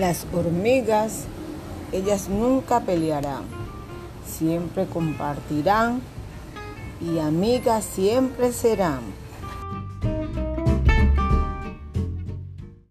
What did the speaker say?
Las hormigas, ellas nunca pelearán, siempre compartirán y amigas siempre serán.